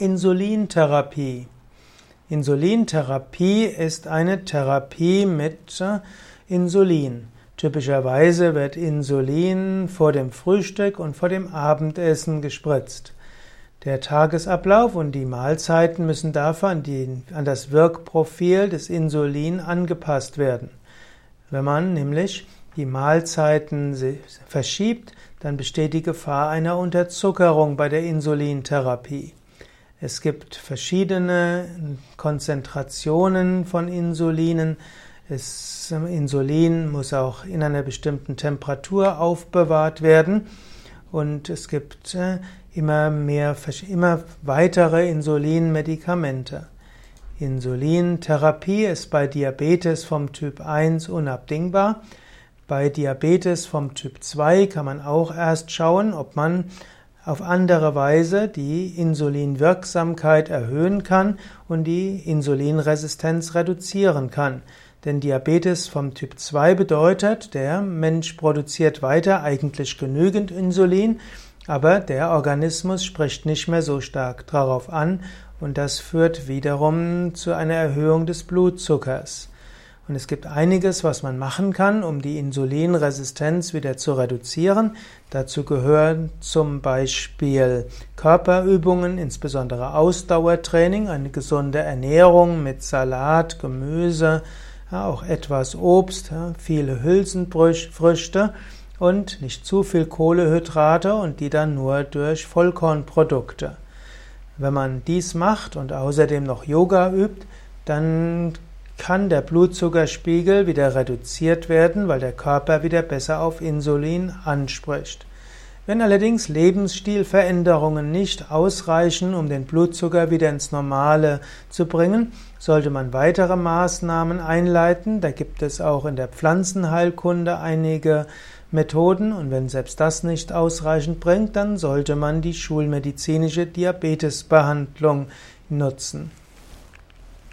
Insulintherapie. Insulintherapie ist eine Therapie mit äh, Insulin. Typischerweise wird Insulin vor dem Frühstück und vor dem Abendessen gespritzt. Der Tagesablauf und die Mahlzeiten müssen dafür an, die, an das Wirkprofil des Insulin angepasst werden. Wenn man nämlich die Mahlzeiten verschiebt, dann besteht die Gefahr einer Unterzuckerung bei der Insulintherapie. Es gibt verschiedene Konzentrationen von Insulinen. Es, Insulin muss auch in einer bestimmten Temperatur aufbewahrt werden. Und es gibt äh, immer mehr, immer weitere Insulinmedikamente. Insulintherapie ist bei Diabetes vom Typ 1 unabdingbar. Bei Diabetes vom Typ 2 kann man auch erst schauen, ob man auf andere Weise die Insulinwirksamkeit erhöhen kann und die Insulinresistenz reduzieren kann. Denn Diabetes vom Typ 2 bedeutet, der Mensch produziert weiter eigentlich genügend Insulin, aber der Organismus spricht nicht mehr so stark darauf an und das führt wiederum zu einer Erhöhung des Blutzuckers. Und es gibt einiges, was man machen kann, um die Insulinresistenz wieder zu reduzieren. Dazu gehören zum Beispiel Körperübungen, insbesondere Ausdauertraining, eine gesunde Ernährung mit Salat, Gemüse, auch etwas Obst, viele Hülsenfrüchte und nicht zu viel Kohlehydrate und die dann nur durch Vollkornprodukte. Wenn man dies macht und außerdem noch Yoga übt, dann kann der Blutzuckerspiegel wieder reduziert werden, weil der Körper wieder besser auf Insulin anspricht. Wenn allerdings Lebensstilveränderungen nicht ausreichen, um den Blutzucker wieder ins Normale zu bringen, sollte man weitere Maßnahmen einleiten. Da gibt es auch in der Pflanzenheilkunde einige Methoden und wenn selbst das nicht ausreichend bringt, dann sollte man die schulmedizinische Diabetesbehandlung nutzen.